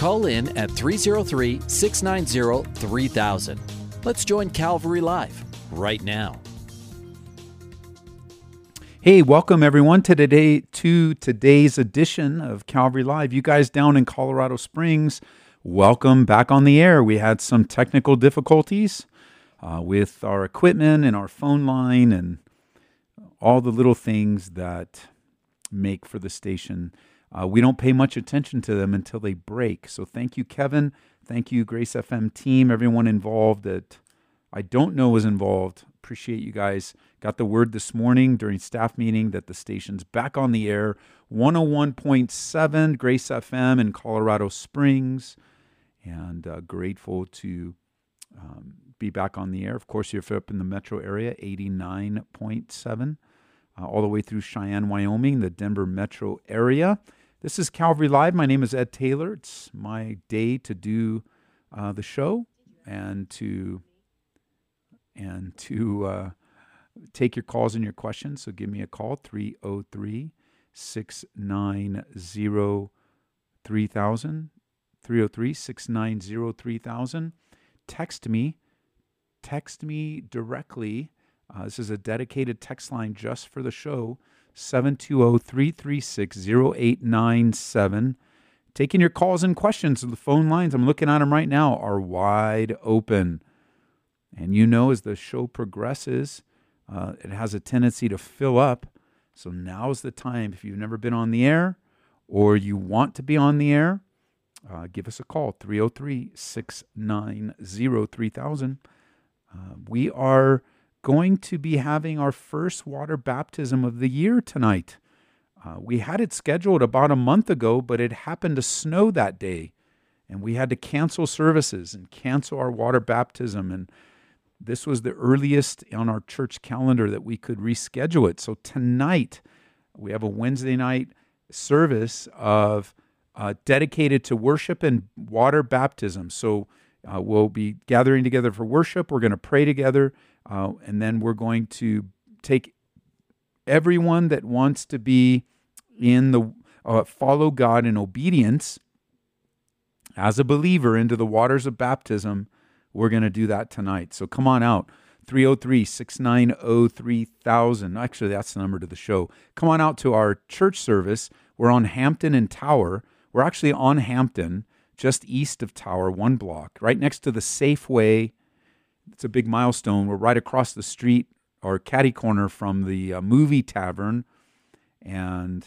Call in at 303 690 3000. Let's join Calvary Live right now. Hey, welcome everyone to today to today's edition of Calvary Live. You guys down in Colorado Springs, welcome back on the air. We had some technical difficulties uh, with our equipment and our phone line and all the little things that make for the station. Uh, we don't pay much attention to them until they break. So thank you, Kevin. Thank you, Grace FM team, everyone involved that I don't know was involved. Appreciate you guys. Got the word this morning during staff meeting that the station's back on the air. 101.7 Grace FM in Colorado Springs. And uh, grateful to um, be back on the air. Of course, you're up in the metro area, 89.7, uh, all the way through Cheyenne, Wyoming, the Denver metro area. This is Calvary Live. My name is Ed Taylor. It's my day to do uh, the show and to and to uh, take your calls and your questions. So give me a call 303 690 3000. 303 690 3000. Text me. Text me directly. Uh, this is a dedicated text line just for the show 720 336 0897. Taking your calls and questions. The phone lines, I'm looking at them right now, are wide open. And you know, as the show progresses, uh, it has a tendency to fill up. So now's the time. If you've never been on the air or you want to be on the air, uh, give us a call 303 690 3000. Uh, we are going to be having our first water baptism of the year tonight. Uh, we had it scheduled about a month ago, but it happened to snow that day, and we had to cancel services and cancel our water baptism. And this was the earliest on our church calendar that we could reschedule it. So tonight, we have a Wednesday night service of uh, dedicated to worship and water baptism. So uh, we'll be gathering together for worship. We're going to pray together, uh, and then we're going to take everyone that wants to be in the uh, follow God in obedience as a believer into the waters of baptism. We're going to do that tonight. So come on out. 303 690 3000. Actually, that's the number to the show. Come on out to our church service. We're on Hampton and Tower. We're actually on Hampton, just east of Tower, one block, right next to the Safeway. It's a big milestone. We're right across the street or caddy corner from the uh, movie tavern. And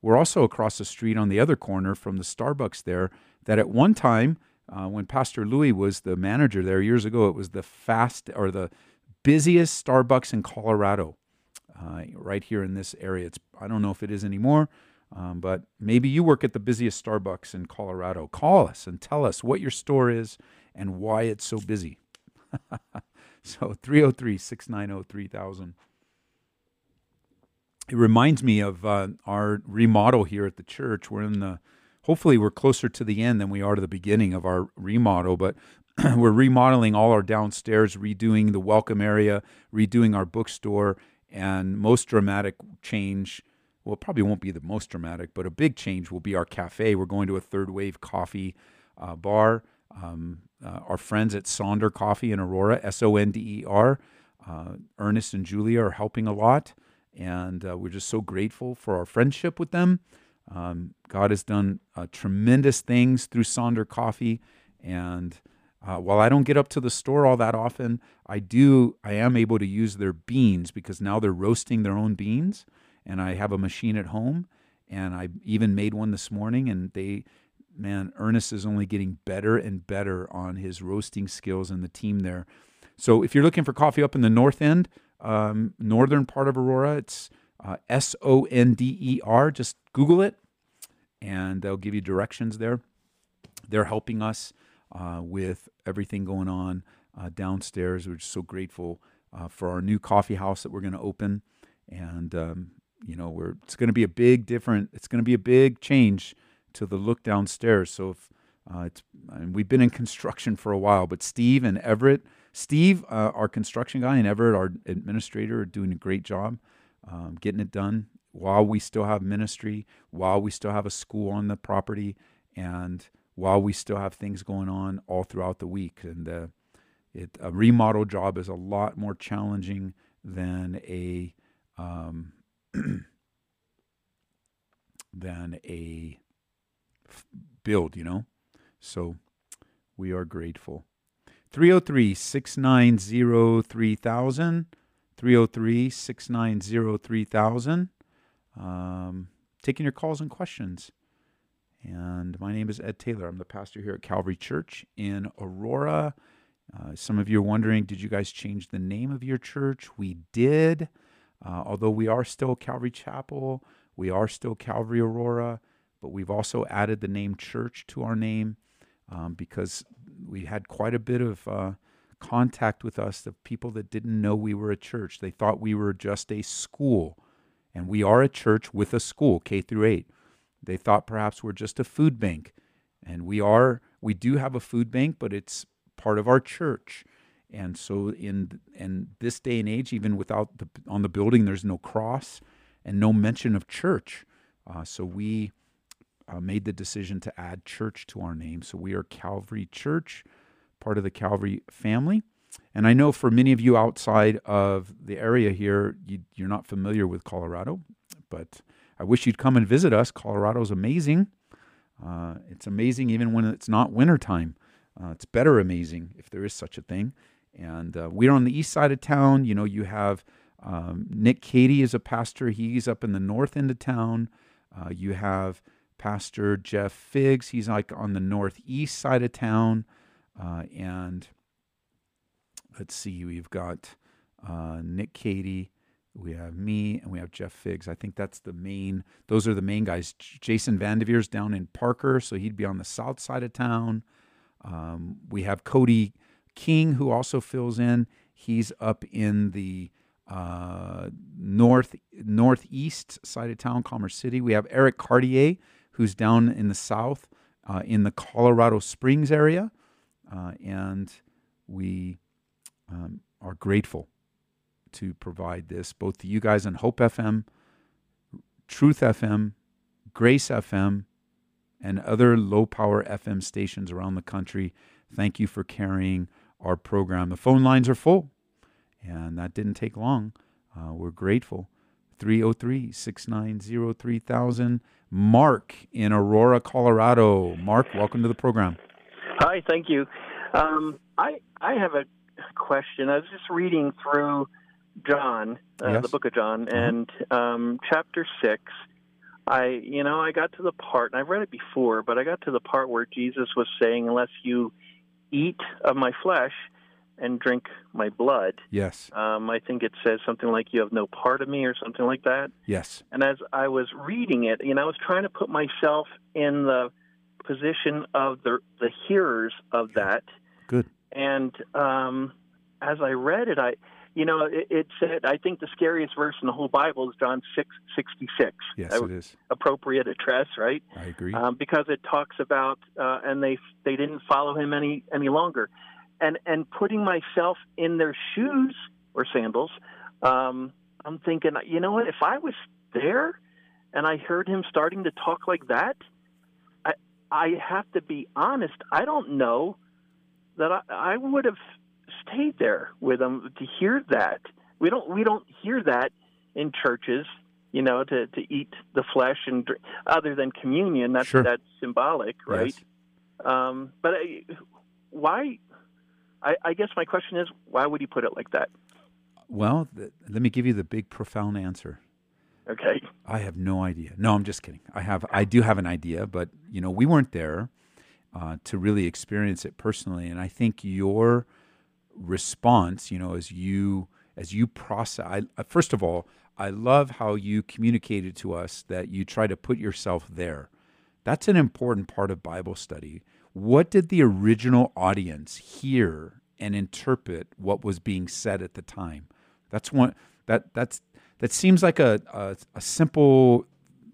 we're also across the street on the other corner from the Starbucks there, that at one time, uh, when Pastor Louis was the manager there years ago, it was the fast or the busiest Starbucks in Colorado, uh, right here in this area. It's I don't know if it is anymore, um, but maybe you work at the busiest Starbucks in Colorado. Call us and tell us what your store is and why it's so busy. so 303 690 3000. It reminds me of uh, our remodel here at the church. We're in the hopefully we're closer to the end than we are to the beginning of our remodel but we're remodeling all our downstairs redoing the welcome area redoing our bookstore and most dramatic change well probably won't be the most dramatic but a big change will be our cafe we're going to a third wave coffee uh, bar um, uh, our friends at sonder coffee in aurora s-o-n-d-e-r uh, ernest and julia are helping a lot and uh, we're just so grateful for our friendship with them um, God has done uh, tremendous things through Sonder Coffee, and uh, while I don't get up to the store all that often, I do. I am able to use their beans because now they're roasting their own beans, and I have a machine at home, and I even made one this morning, and they. Man, Ernest is only getting better and better on his roasting skills and the team there. So, if you're looking for coffee up in the north end, um, northern part of Aurora, it's uh, S O N D E R. Just Google it, and they'll give you directions there. they're helping us uh, with everything going on uh, downstairs. We're just so grateful uh, for our new coffee house that we're going to open, and um, you know, we're it's going to be a big different. It's going to be a big change to the look downstairs. So if uh, it's and we've been in construction for a while, but Steve and Everett, Steve, uh, our construction guy, and Everett, our administrator, are doing a great job um, getting it done while we still have ministry, while we still have a school on the property, and while we still have things going on all throughout the week. And uh, it, a remodel job is a lot more challenging than a um, than a build, you know. So we are grateful. 303 690 3000. 303 690 3000. Um, taking your calls and questions. And my name is Ed Taylor. I'm the pastor here at Calvary Church in Aurora. Uh, some of you are wondering, did you guys change the name of your church? We did. Uh, although we are still Calvary Chapel, we are still Calvary Aurora, but we've also added the name church to our name um, because we had quite a bit of uh, contact with us of people that didn't know we were a church. They thought we were just a school, and we are a church with a school, K through 8. They thought perhaps we're just a food bank, and we are. We do have a food bank, but it's part of our church. And so in in this day and age, even without the on the building, there's no cross and no mention of church. Uh, so we uh, made the decision to add church to our name. So we are Calvary Church, part of the Calvary family. And I know for many of you outside of the area here, you, you're not familiar with Colorado, but I wish you'd come and visit us. Colorado's amazing. Uh, it's amazing even when it's not wintertime. Uh, it's better amazing if there is such a thing. And uh, we're on the east side of town. You know, you have um, Nick Cady is a pastor. He's up in the north end of town. Uh, you have Pastor Jeff Figs. He's like on the northeast side of town. Uh, and let's see, we've got uh, Nick Cady. We have me and we have Jeff Figs. I think that's the main, those are the main guys. Jason Vandeveer's down in Parker, so he'd be on the south side of town. Um, we have Cody King, who also fills in. He's up in the uh, north northeast side of town, Commerce City. We have Eric Cartier, who's down in the south, uh, in the Colorado Springs area, uh, and we um, are grateful to provide this both to you guys on Hope FM, Truth FM, Grace FM, and other low power FM stations around the country. Thank you for carrying our program. The phone lines are full, and that didn't take long. Uh, we're grateful. 303 690 3000. Mark in Aurora, Colorado. Mark, welcome to the program. Hi, thank you. Um, I I have a question. I was just reading through John, uh, Yes. the book of John, Uh-huh. and um, chapter six. I you know I got to the part, and I've read it before, but I got to the part where Jesus was saying, "Unless you eat of my flesh and drink my blood," Yes, um, I think it says something like, "You have no part of me," or something like that. yes, And as I was reading it, you know, I was trying to put myself in the position of the the hearers of that. good. And um, as I read it, I, you know, it, it said I think the scariest verse in the whole Bible is John six sixty six. Yes, it is. Appropriate address, right? I agree. Um, because it talks about uh, and they they didn't follow him any any longer, and and putting myself in their shoes or sandals, um, I'm thinking, you know what? If I was there and I heard him starting to talk like that, I I have to be honest. I don't know that I, I would have stayed there with him to hear that. We don't we don't hear that in churches. You know, to, to eat the flesh and drink, other than communion, that's Sure. that's symbolic, right? Yes. Um, but I, why? I, I guess my question is, why would he put it like that? Well, th- let me give you the big, profound answer. Okay. I have no idea. No, I'm just kidding. I have. I do have an idea, but you know, we weren't there uh, to really experience it personally, and I think your response, you know, as you as you process. I, uh, first of all, I love how you communicated to us that you try to put yourself there. That's an important part of Bible study. What did the original audience hear and interpret what was being said at the time? That's one that that's that seems like a a, a simple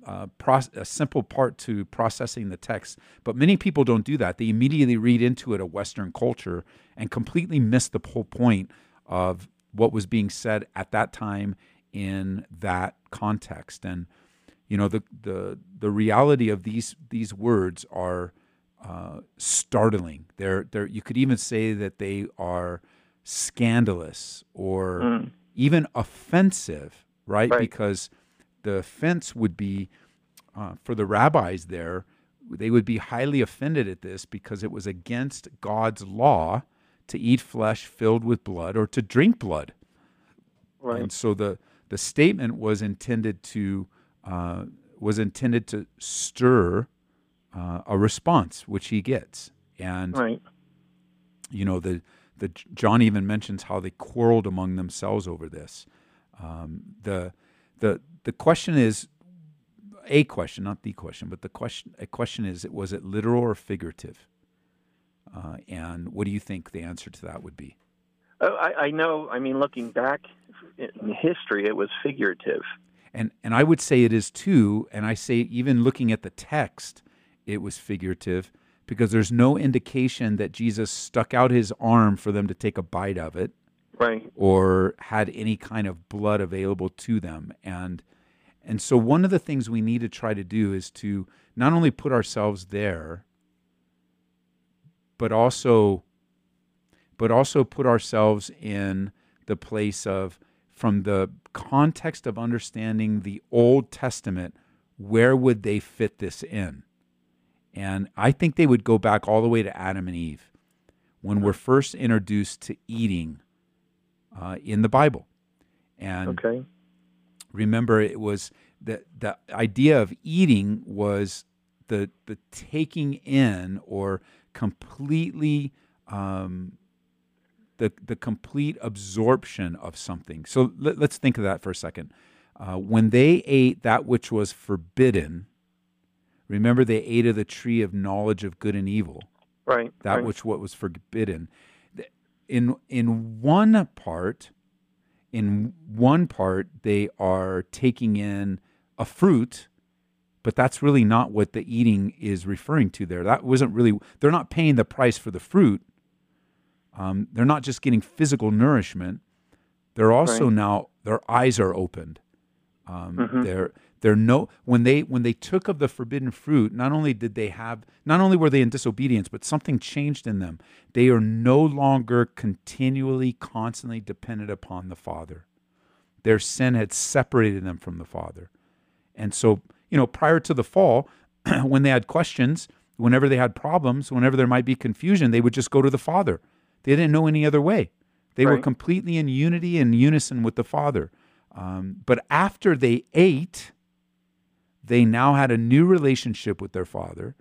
uh, a simple part to processing the text, but many people don't do that. They immediately read into it a Western culture and completely miss the whole point of what was being said at that time in that context. And you know, the the the reality of these these words are uh, startling. They're they're you could even say that they are scandalous or mm. even offensive, right? right? Because the offense would be uh, for the rabbis there, they would be highly offended at this because it was against God's law to eat flesh filled with blood or to drink blood. Right. And so the the statement was intended to uh, was intended to stir uh, a response, which he gets. And right. you know the the John even mentions how they quarreled among themselves over this. Um, the the the question is a question, not the question, but the question a question is was it literal or figurative? Uh, and what do you think the answer to that would be? Oh, I, I know. I mean, looking back in history, it was figurative. And and I would say it is too. And I say even looking at the text, it was figurative because there's no indication that Jesus stuck out his arm for them to take a bite of it, right? Or had any kind of blood available to them. And and so one of the things we need to try to do is to not only put ourselves there, but also but also put ourselves in the place of from the context of understanding the Old Testament, where would they fit this in? And I think they would go back all the way to Adam and Eve when we're first introduced to eating uh, in the Bible. And okay. remember, it was the, the idea of eating was the, the taking in or completely um, the, the complete absorption of something. So let, us think of that for a second. Uh, when they ate that which was forbidden, remember they ate of the tree of knowledge of good and evil. Right. That right. which what was forbidden. In in one part, in one part, they are taking in a fruit, but that's really not what the eating is referring to there. That wasn't really. They're not paying the price for the fruit um, they're not just getting physical nourishment; they're also right. now their eyes are opened. Um, mm-hmm. They're they're no when they when they took of the forbidden fruit. Not only did they have, not only were they in disobedience, but something changed in them. They are no longer continually, constantly dependent upon the Father. Their sin had separated them from the Father, and so you know prior to the fall, when they had questions, whenever they had problems, whenever there might be confusion, they would just go to the Father they didn't know any other way. They right. were completely in unity and unison with the Father. Um, but after they ate, they now had a new relationship with their Father.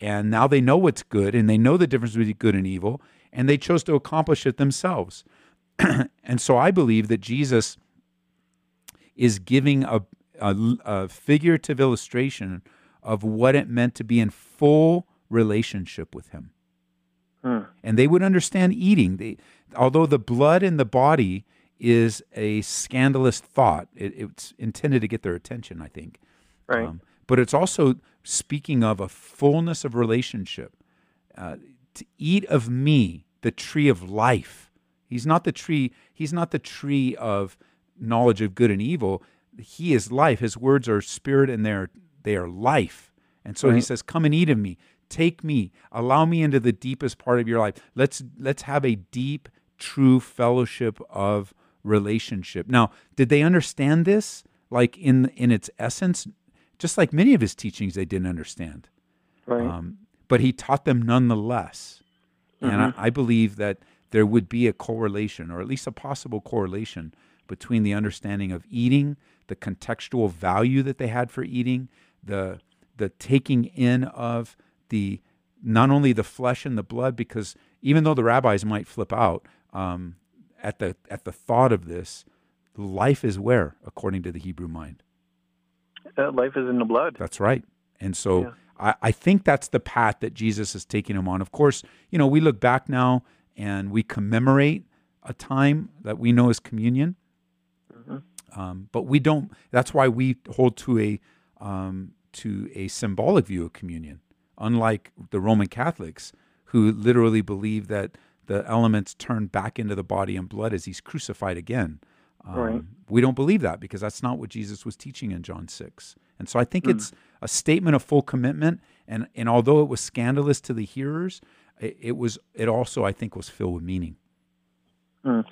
And now they know what's good and they know the difference between good and evil. And they chose to accomplish it themselves. and so I believe that Jesus is giving a, a, a figurative illustration of what it meant to be in full relationship with Him. Hmm. And they would understand eating. They, although the blood in the body is a scandalous thought, it, it's intended to get their attention, I think. Right. Um, but it's also speaking of a fullness of relationship. Uh, to eat of me, the tree of life. He's not the tree. He's not the tree of knowledge of good and evil. He is life. His words are spirit, and they are they are life. And so right. he says, "Come and eat of me." Take me, allow me into the deepest part of your life. Let's let's have a deep, true fellowship of relationship. Now, did they understand this like in in its essence? Just like many of his teachings, they didn't understand. Right. Um, but he taught them nonetheless, mm-hmm. and I, I believe that there would be a correlation, or at least a possible correlation, between the understanding of eating, the contextual value that they had for eating, the the taking in of the not only the flesh and the blood, because even though the rabbis might flip out um, at the at the thought of this, life is where, according to the Hebrew mind. Uh, life is in the blood. That's right. And so yeah. I, I think that's the path that Jesus is taking him on. Of course, you know, we look back now and we commemorate a time that we know as communion. Mm-hmm. Um, but we don't. That's why we hold to a um, to a symbolic view of communion, unlike the Roman Catholics who literally believe that the elements turn back into the body and blood as he's crucified again. Um, right. We don't believe that because that's not what Jesus was teaching in John 6. And so I think mm. it's a statement of full commitment. And, and although it was scandalous to the hearers, it, it was it also I think was filled with meaning. Mm.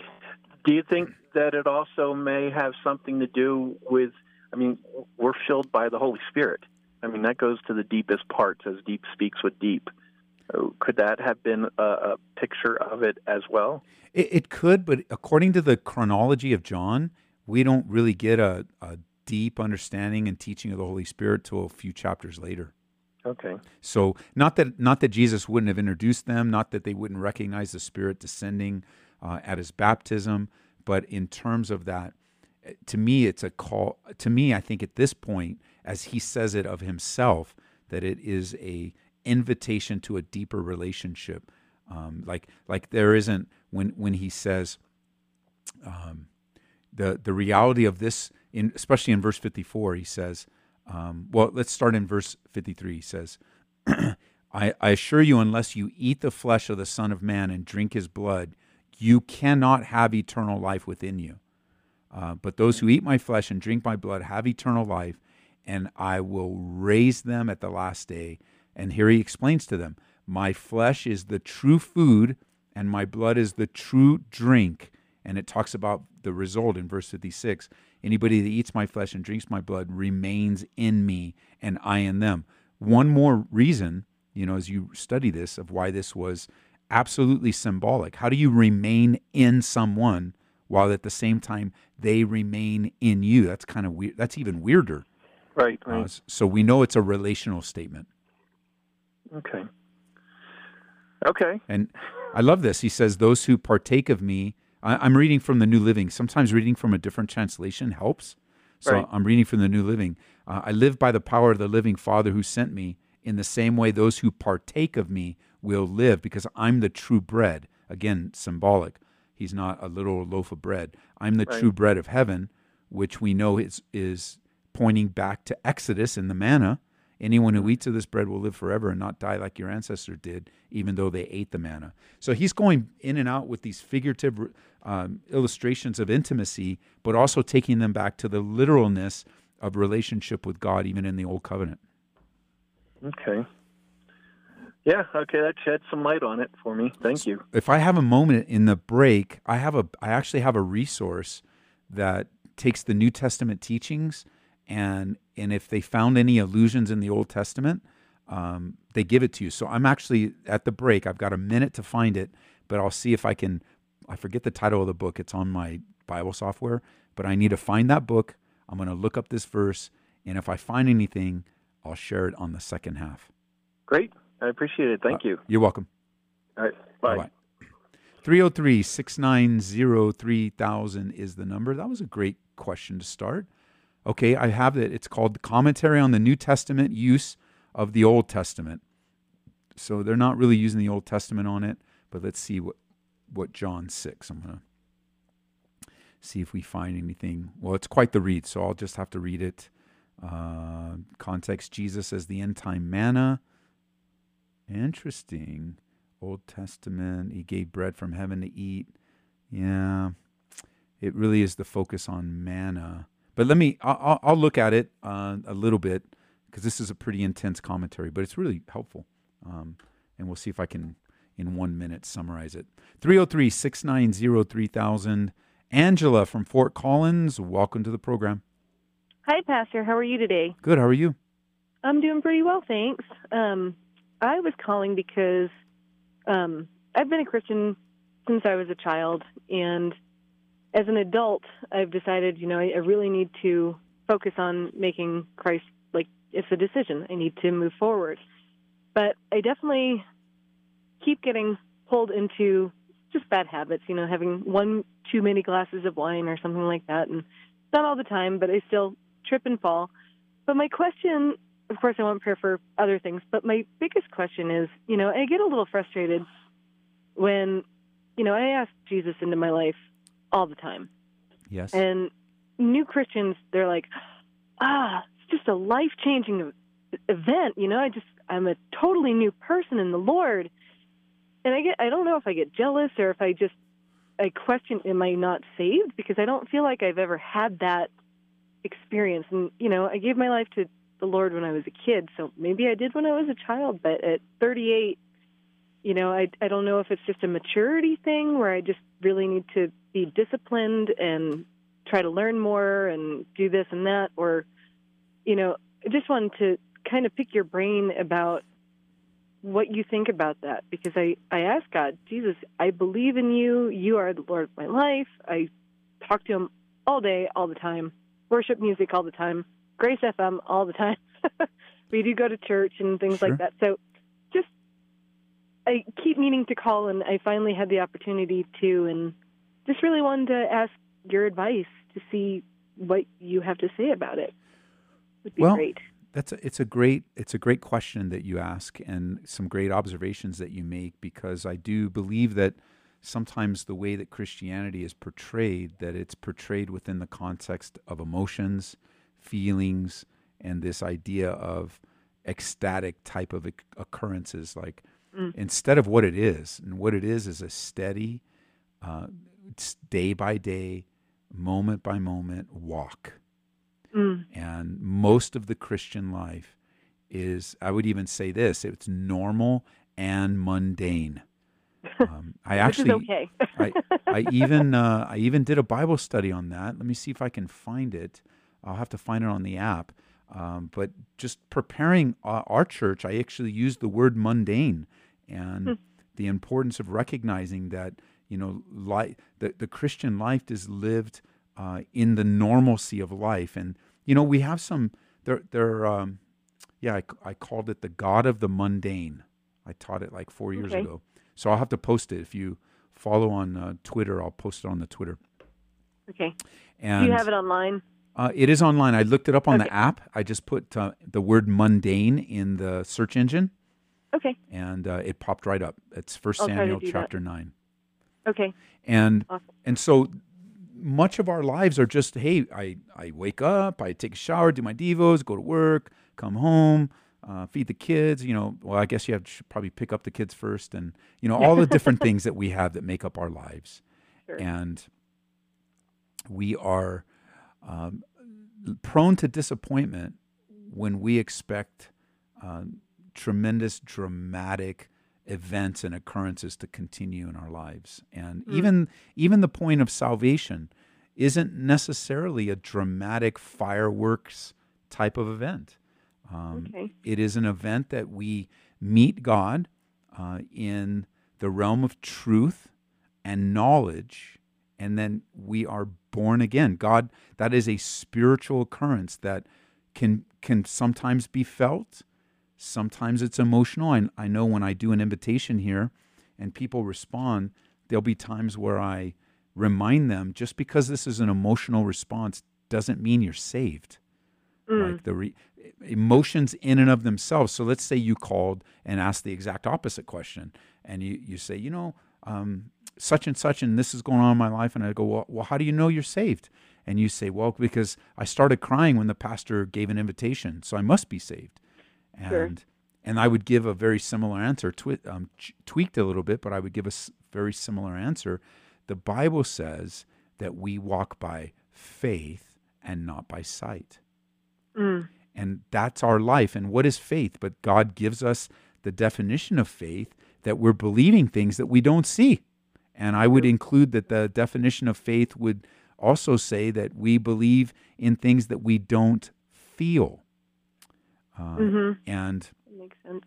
Do you think that it also may have something to do with? I mean, we're filled by the Holy Spirit. I mean, that goes to the deepest parts, as deep speaks with deep. Could that have been a, a picture of it as well? It, it, could, but according to the chronology of John, we don't really get a, a deep understanding and teaching of the Holy Spirit till a few chapters later. Okay. So not that not that Jesus wouldn't have introduced them, not that they wouldn't recognize the Spirit descending uh, at his baptism, but in terms of that, to me, it's a call. To me, I think at this point, as he says it of himself, that it is a invitation to a deeper relationship. Um, like like there isn't when when he says um, the the reality of this in especially in verse 54 he says um, well let's start in verse 53 he says I, I assure you unless you eat the flesh of the son of man and drink his blood you cannot have eternal life within you. Uh, but those who eat my flesh and drink my blood have eternal life and i will raise them at the last day and here he explains to them My flesh is the true food, and my blood is the true drink. And it talks about the result in verse 56 Anybody that eats my flesh and drinks my blood remains in me, and I in them. One more reason, you know, as you study this, of why this was absolutely symbolic. How do you remain in someone while at the same time they remain in you? That's kind of weird. That's even weirder. Right, right. Uh, so we know it's a relational statement. Okay. Okay. And I love this. He says, Those who partake of me, I, am reading from the New Living. Sometimes reading from a different translation helps. So right. I'm reading from the New Living. Uh, I live by the power of the living Father who sent me. In the same way, those who partake of me will live because I'm the true bread. Again, symbolic. He's not a little loaf of bread. I'm the right. true bread of heaven, which we know is, is pointing back to Exodus in the manna Anyone who eats of this bread will live forever and not die like your ancestor did, even though they ate the manna. So he's going in and out with these figurative um, illustrations of intimacy, but also taking them back to the literalness of relationship with God, even in the Old Covenant. Okay. Yeah, okay, that shed some light on it for me. Thank you. If I have a moment in the break, I have a I actually have a resource that takes the New Testament teachings and and if they found any allusions in the Old Testament, um, they give it to you. So I'm actually at the break. I've got a minute to find it, but I'll see if I can. I forget the title of the book. It's on my Bible software, but I need to find that book. I'm going to look up this verse, and if I find anything, I'll share it on the second half. Great. I appreciate it. Thank uh, you. You're welcome. All right. Bye. Bye. 303 690 3000 is the number. That was a great question to start. Okay, I have it. It's called Commentary on the New Testament Use of the Old Testament. So they're not really using the Old Testament on it, but let's see what, what John 6. I'm going to see if we find anything. Well, it's quite the read, so I'll just have to read it. Uh, context Jesus as the end time manna. Interesting. Old Testament, he gave bread from heaven to eat. Yeah, it really is the focus on manna. But let me, I'll, I'll look at it uh, a little bit because this is a pretty intense commentary, but it's really helpful. Um, and we'll see if I can, in one minute, summarize it. 303 690 3000. Angela from Fort Collins, welcome to the program. Hi, Pastor. How are you today? Good. How are you? I'm doing pretty well, thanks. Um, I was calling because um, I've been a Christian since I was a child, and as an adult, I've decided, you know, I, I really need to focus on making Christ like it's a decision. I need to move forward. But I definitely keep getting pulled into just bad habits, you know, having one too many glasses of wine or something like that. And not all the time, but I still trip and fall. But my question of course, I want prayer for other things. But my biggest question is, you know, I get a little frustrated when, you know, I ask Jesus into my life all the time. Yes. And new Christians, they're like, ah, it's just a life changing event. You know, I just, I'm a totally new person in the Lord. And I get, I don't know if I get jealous or if I just, I question, am I not saved? Because I don't feel like I've ever had that experience. And, you know, I gave my life to the Lord when I was a kid. So maybe I did when I was a child, but at 38, you know, I, I don't know if it's just a maturity thing where I just really need to be disciplined and try to learn more and do this and that, or, you know, I just wanted to kind of pick your brain about what you think about that because I, I asked God, Jesus, I believe in you. You are the Lord of my life. I talk to him all day, all the time, worship music all the time, Grace FM all the time. we do go to church and things Sure. like that. So just, I keep meaning to call and I finally had the opportunity to and just really wanted to ask your advice to see what you have to say about it. Would be Well, great. That's a, it's a great it's a great question that you ask and some great observations that you make because I do believe that sometimes the way that Christianity is portrayed that it's portrayed within the context of emotions, feelings and this idea of ecstatic type of occurrences like instead of what it is and what it is is a steady uh, it's day by day moment by moment walk Mm. and most of the Christian life is, I would even say this, it's normal and mundane. Um, I actually, okay. I, I even, uh, I even did a Bible study on that. Let me see if I can find it. I'll have to find it on the app. Um, but just preparing uh, our church, I actually used the word mundane and the importance of recognizing that you know, li- the the Christian life is lived uh, in the normalcy of life, and you know, we have some. There, there. Um, yeah, I, I called it the God of the mundane. I taught it like four years Okay. ago, so I'll have to post it. If you follow on uh, Twitter, I'll post it on the Twitter. okay. And do you have it online? uh, it is online. I looked it up on Okay. the app. I just put uh, the word mundane in the search engine, Okay. and uh, it popped right up. It's First I'll try to Samuel do that. chapter nine. Okay. and Awesome. and so much of our lives are just hey I, I wake up i take a shower do my devos go to work come home uh, feed the kids you know well i guess you have to should probably pick up the kids first and you know all the different things that we have that make up our lives Sure. and we are um, prone to disappointment when we expect uh, tremendous dramatic events and occurrences to continue in our lives. And even even the point of salvation isn't necessarily a dramatic fireworks type of event. Um, Okay. it is an event that we meet god uh, in the realm of truth and knowledge and then we are born again. God that is a spiritual occurrence that can can sometimes be felt sometimes it's emotional I, I know when i do an invitation here and people respond there'll be times where i remind them just because this is an emotional response doesn't mean you're saved like the re- emotions in and of themselves. So let's say you called and asked the exact opposite question, and you you say, you know, um, such and such, and this is going on in my life, and I go, well, well, how do you know you're saved? And you say, well, because I started crying when the pastor gave an invitation, so I must be saved. And Sure. and I would give a very similar answer, twi- um, ch- tweaked a little bit, but I would give a s- very similar answer. The Bible says that we walk by faith and not by sight. Mm. And that's our life. And what is faith? But God gives us the definition of faith that we're believing things that we don't see. And I would include that the definition of faith would also say that we believe in things that we don't feel. Uh, Mhm. And That makes sense.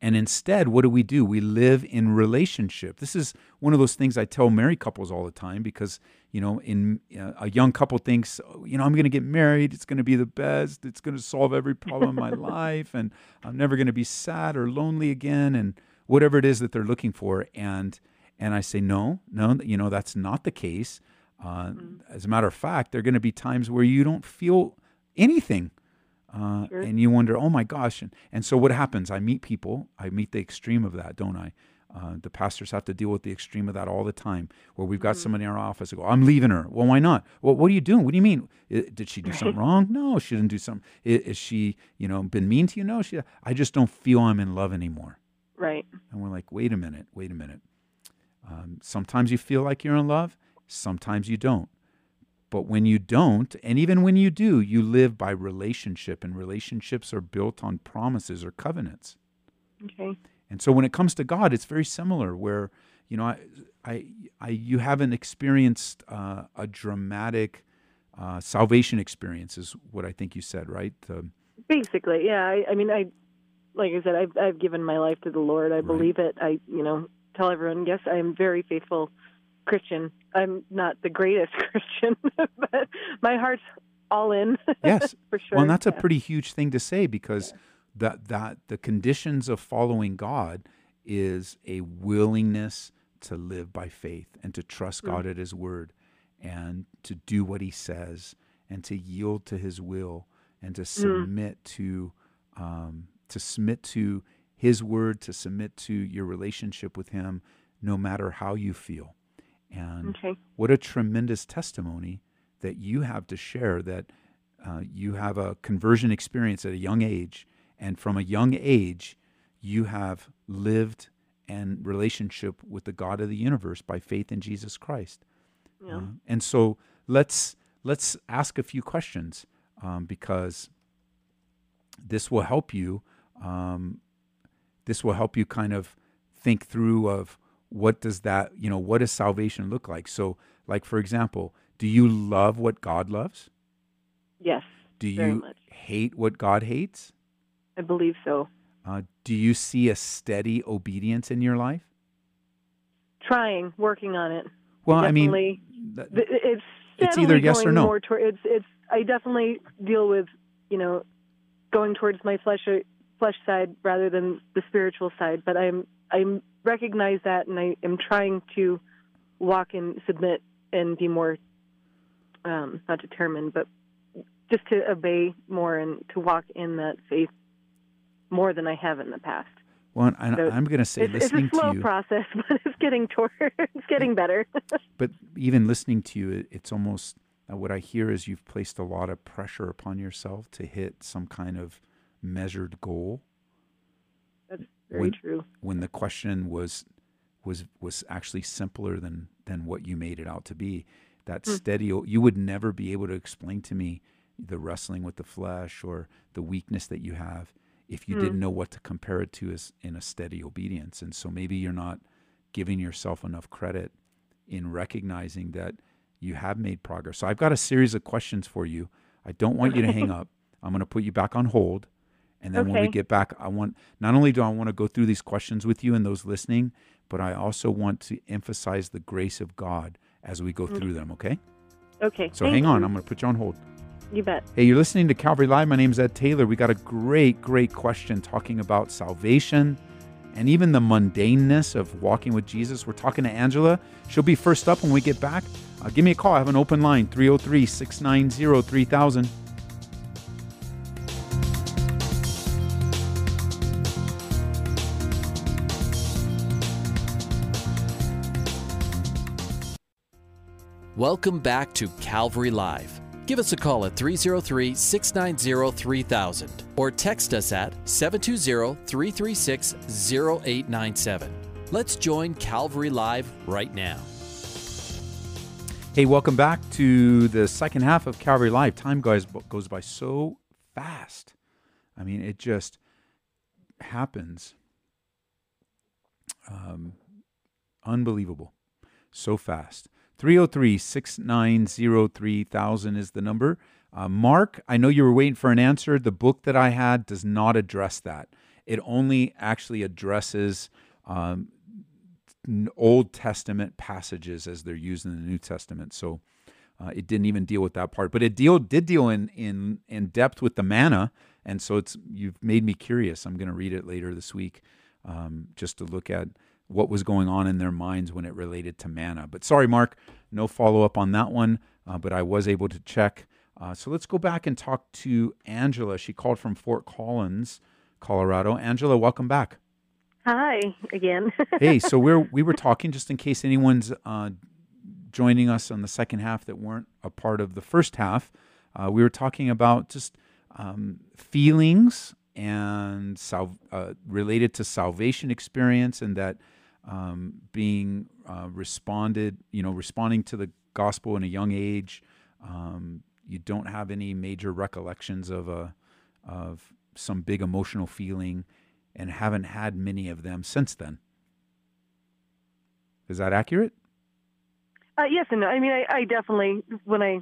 and instead, what do we do? We live in relationship. This is one of those things I tell married couples all the time because, you know, in uh, a young couple thinks, "Oh, you know, I'm going to get married. It's going to be the best. It's going to solve every problem in my life. And I'm never going to be sad or lonely again. And whatever it is that they're looking for. And, and I say, no, no, you know, that's not the case. Uh, As a matter of fact, there are going to be times where you don't feel anything Uh, Sure. And you wonder, oh my gosh. And, and so what happens? I meet people, I meet the extreme of that, don't I? Uh, the pastors have to deal with the extreme of that all the time, where we've got somebody in our office who go, "I'm leaving her." Well, why not? Well, what are you doing? What do you mean? Did she do something wrong? No, she didn't do something. I- Is, she, you know, been mean to you? No, she. I just don't feel I'm in love anymore. Right. And we're like, wait a minute, wait a minute. Um, sometimes you feel like you're in love, sometimes you don't. But when you don't, and even when you do, you live by relationship, and relationships are built on promises or covenants. Okay. And so when it comes to God, it's very similar. Where you know, I, I, I you haven't experienced uh, a dramatic uh, salvation experience, is what I think you said, right? Um, Basically, yeah. I, I mean, I, like I said, I've I've given my life to the Lord. I believe it. I, you know, tell everyone, yes, I am very faithful Christian. I'm not the greatest Christian, but my heart's all in. Yes. for sure. Well, and that's a pretty huge thing to say because that that the conditions of following God is a willingness to live by faith and to trust Mm. God at His word and to do what He says and to yield to His will and to Mm. submit to um, to submit to His word, to submit to your relationship with Him, no matter how you feel. And Okay. what a tremendous testimony that you have to share that uh, you have a conversion experience at a young age and from a young age you have lived and relationship with the god of the universe by faith in jesus christ Yeah. Uh, and so let's let's ask a few questions um, because this will help you um, this will help you kind of think through of what does that you know what does salvation look like so like for example do you love what god loves Yes. do you much. hate what god hates I believe so. uh, do you see a steady obedience in your life Trying, working on it. well i mean Th- It's It's either yes or no. More toward, it's it's. I definitely deal with you know going towards my flesh flesh side rather than the spiritual side. But I'm I recognize that, and I am trying to walk and submit and be more um, not determined, but just to obey more and to walk in that faith more than I have in the past. well and So i'm going to say It's, it's a slow to you process, but it's getting toward it's getting better. but even listening to you, it's almost uh, what I hear is you've placed a lot of pressure upon yourself to hit some kind of measured goal. Very When- true. When the question was was was actually simpler than than what you made it out to be. That Hmm. steady, you would never be able to explain to me the wrestling with the flesh or the weakness that you have if you Hmm. didn't know what to compare it to as in a steady obedience. And so maybe you're not giving yourself enough credit in recognizing that you have made progress. So I've got a series of questions for you. I don't want you to hang up. I'm going to put you back on hold. And then when we get back, I want not only do I want to go through these questions with you and those listening, but I also want to emphasize the grace of God as we go through them, okay? Okay. So thank hang on, you. I'm going to put you on hold. You bet. Hey, you're listening to Calvary Live. My name is Ed Taylor. We got a great, great question talking about salvation and even the mundaneness of walking with Jesus. We're talking to Angela. She'll be first up when we get back. Uh, give me a call. I have an open line 303 690 3000. Welcome back to Calvary Live. Give us a call at 303 690 3000 or text us at 720 336 0897. Let's join Calvary Live right now. Hey, welcome back to the second half of Calvary Live. Time goes, goes by so fast. I mean, it just happens. Um, unbelievable. So fast. 303 690 3000 is the number. Uh, Mark, I know you were waiting for an answer. The book that I had does not address that. It only actually addresses um, Old Testament passages as they're used in the New Testament. So uh, it didn't even deal with that part, but it deal did deal in in in depth with the manna, and so it's you've made me curious. I'm going to read it later this week, um, just to look at what was going on in their minds when it related to manna. But sorry, Mark, no follow up on that one. Uh, but I was able to check Uh, so let's go back and talk to Angela. She called from Fort Collins, Colorado. Angela, welcome back. Hi again. hey, so we're we were talking just in case anyone's uh, joining us on the second half that weren't a part of the first half. Uh, we were talking about just um, feelings and sal- uh, related to salvation experience and that um, being uh, responded, you know, responding to the gospel in a young age. Um, you don't have any major recollections of a of some big emotional feeling, and haven't had many of them since then. Is that accurate? Uh, yes and no. I mean, I, I definitely when I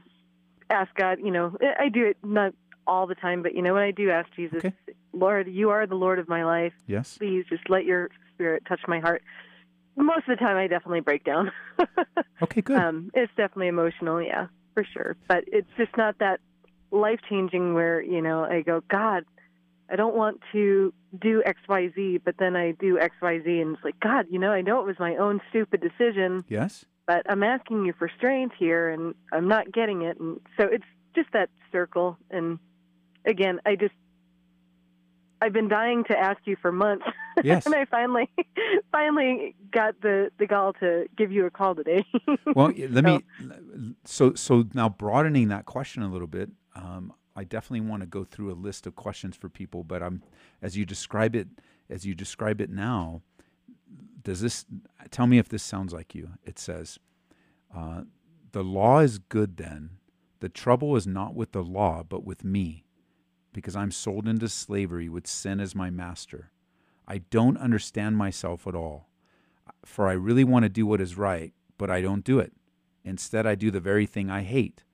ask God, you know, I do it not all the time, but you know, when I do ask Jesus, Okay. Lord, you are the Lord of my life. Yes. Please just let your spirit touch my heart. Most of the time, I definitely break down. Okay, good. um, it's definitely emotional, yeah, for sure. But it's just not that life changing where you know I go, God, I don't want to do X, Y, Z, but then I do X, Y, Z, and it's like, God, you know, I know it was my own stupid decision, yes. but I'm asking you for strength here, and I'm not getting it, and so it's just that circle. And again, I just I've been dying to ask you for months, Yes. and I finally finally got the the gall to give you a call today. well, let me. So, so now broadening that question a little bit, um, I definitely want to go through a list of questions for people. But I'm, as you describe it, as you describe it now, does this tell me if this sounds like you? It says, uh, "The law is good. Then the trouble is not with the law, but with me, because I'm sold into slavery with sin as my master. I don't understand myself at all." for I really want to do what is right, but I don't do it. Instead, I do the very thing I hate.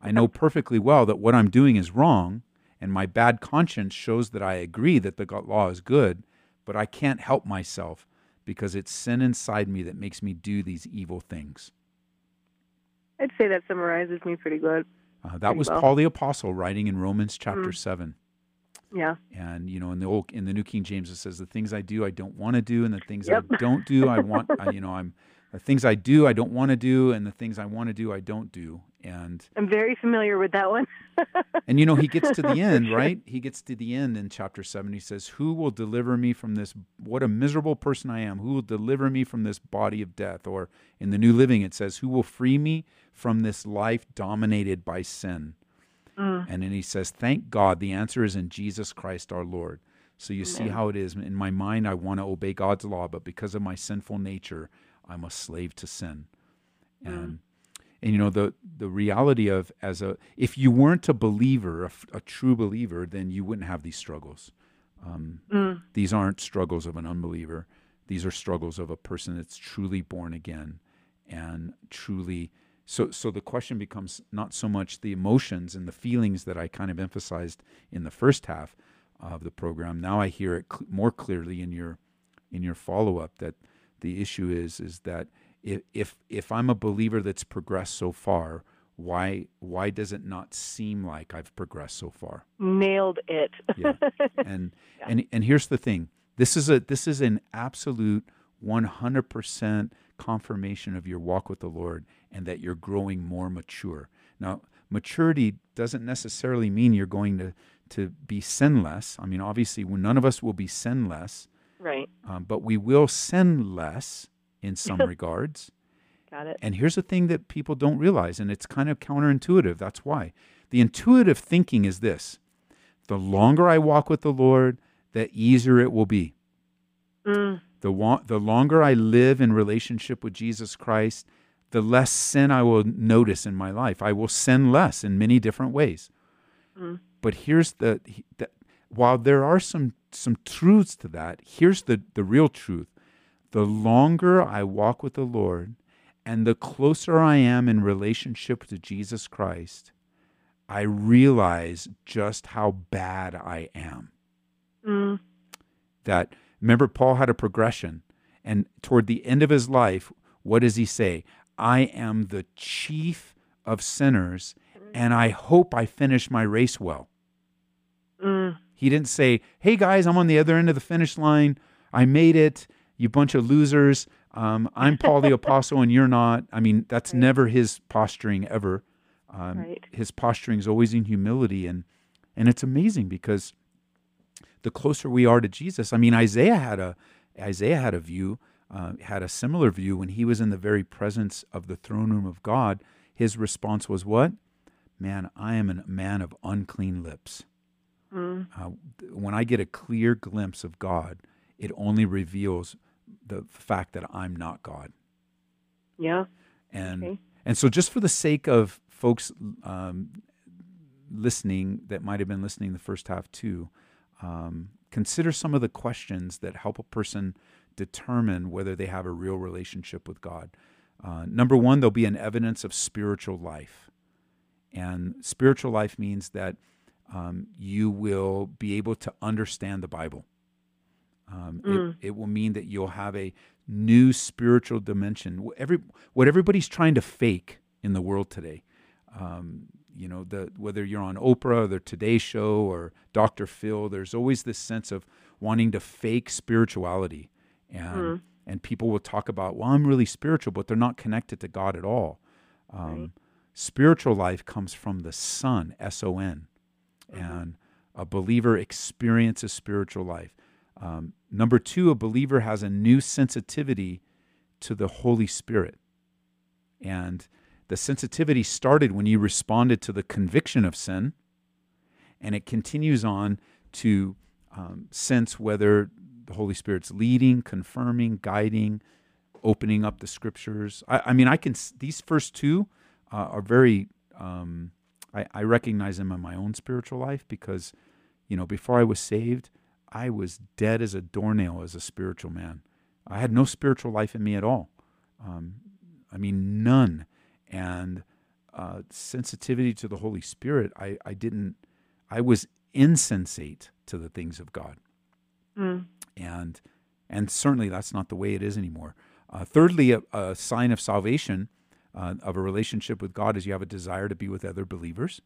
I know perfectly well that what I'm doing is wrong, and my bad conscience shows that I agree that the law is good, but I can't help myself because it's sin inside me that makes me do these evil things. I'd say that summarizes me pretty good. Uh, that was well. Paul the apostle writing in Romans chapter Mm. 7. Yeah. And you know, in the old in the New King James, it says the things I do I don't want to do, and the things Yep. I don't do I want. I, you know, I'm the things I do I don't want to do, and the things I want to do I don't do. And I'm very familiar with that one. and you know, he gets to the end, right? He gets to the end in chapter seven. He says, "Who will deliver me from this? What a miserable person I am! Who will deliver me from this body of death?" Or in the New Living, it says, "Who will free me from this life dominated by sin?" Mm. And then he says, Thank God the answer is in Jesus Christ our Lord. So you see how it is. In my mind, I want to obey God's law, but because of my sinful nature, I'm a slave to sin. And and you know the the reality of as a if you weren't a believer, a true believer, then you wouldn't have these struggles. Um, Mm. These aren't struggles of an unbeliever. These are struggles of a person that's truly born again and truly so so the question becomes not so much the emotions and the feelings that I kind of emphasized in the first half of the program. Now I hear it cl- more clearly in your in your follow up that the issue is is that if if if I'm a believer that's progressed so far, why why does it not seem like I've progressed so far? Nailed it. Yeah. and and and here's the thing this is a this is an absolute 100% confirmation of your walk with the lord and that you're growing more mature now maturity doesn't necessarily mean you're going to to be sinless i mean obviously none of us will be sinless right. um, but we will sin less in some regards Got it. and here's the thing that people don't realize, and it's kind of counterintuitive. That's why. The intuitive thinking is this the longer I walk with the Lord, the easier it will be. Mm. The, wa- the longer I live in relationship with Jesus Christ, the less sin I will notice in my life. I will sin less in many different ways. Mm. But here's the, the while there are some some truths to that, here's the, the real truth. The longer I walk with the Lord and the closer I am in relationship to Jesus Christ, I realize just how bad I am. Mm. that remember Paul had a progression and toward the end of his life what does he say? I am the chief of sinners and I hope I finish my race well. Mm. he didn't say hey guys I'm on the other end of the finish line. I made it you bunch of losers um, I'm Paul the apostle and you're not I mean that's Right. never his posturing ever Um, Right. His posturing is always in humility, and and it's amazing because the closer we are to Jesus. I mean, Isaiah had a Isaiah had a view, uh, had a similar view when he was in the very presence of the throne room of God. His response was, "What? Man, I am a man of unclean lips." Mm. Uh, when I get a clear glimpse of God, it only reveals the fact that I'm not God. Yeah. And Okay. and so, just for the sake of folks um, listening that might have been listening the first half too, um, consider some of the questions that help a person determine whether they have a real relationship with God. Uh, number one, there'll be an evidence of spiritual life, and spiritual life means that um, you will be able to understand the Bible. Um, Mm. it, it will mean that you'll have a new spiritual dimension. Every what everybody's trying to fake in the world today, um, you know, the whether you're on Oprah or the Today Show or Dr. Phil, there's always this sense of wanting to fake spirituality, and Mm. and people will talk about, well, I'm really spiritual, but they're not connected to God at all. Um, Right. Spiritual life comes from the Son, S O N, and a believer experiences spiritual life. Um, number two, a believer has a new sensitivity to the Holy Spirit. And the sensitivity started when you responded to the conviction of sin, and it continues on to um, sense whether the Holy Spirit's leading, confirming, guiding, opening up the scriptures. I, I mean, I can, these first two uh, are very, um, I, I recognize them in my own spiritual life because, you know, before I was saved, I was dead as a doornail as a spiritual man. I had no spiritual life in me at all. Um, I mean, none. And uh, sensitivity to the Holy Spirit, I, I didn't, I was insensate to the things of God. Mm. And, and certainly that's not the way it is anymore. Uh, thirdly, a, a sign of salvation, uh, of a relationship with God, is you have a desire to be with other believers.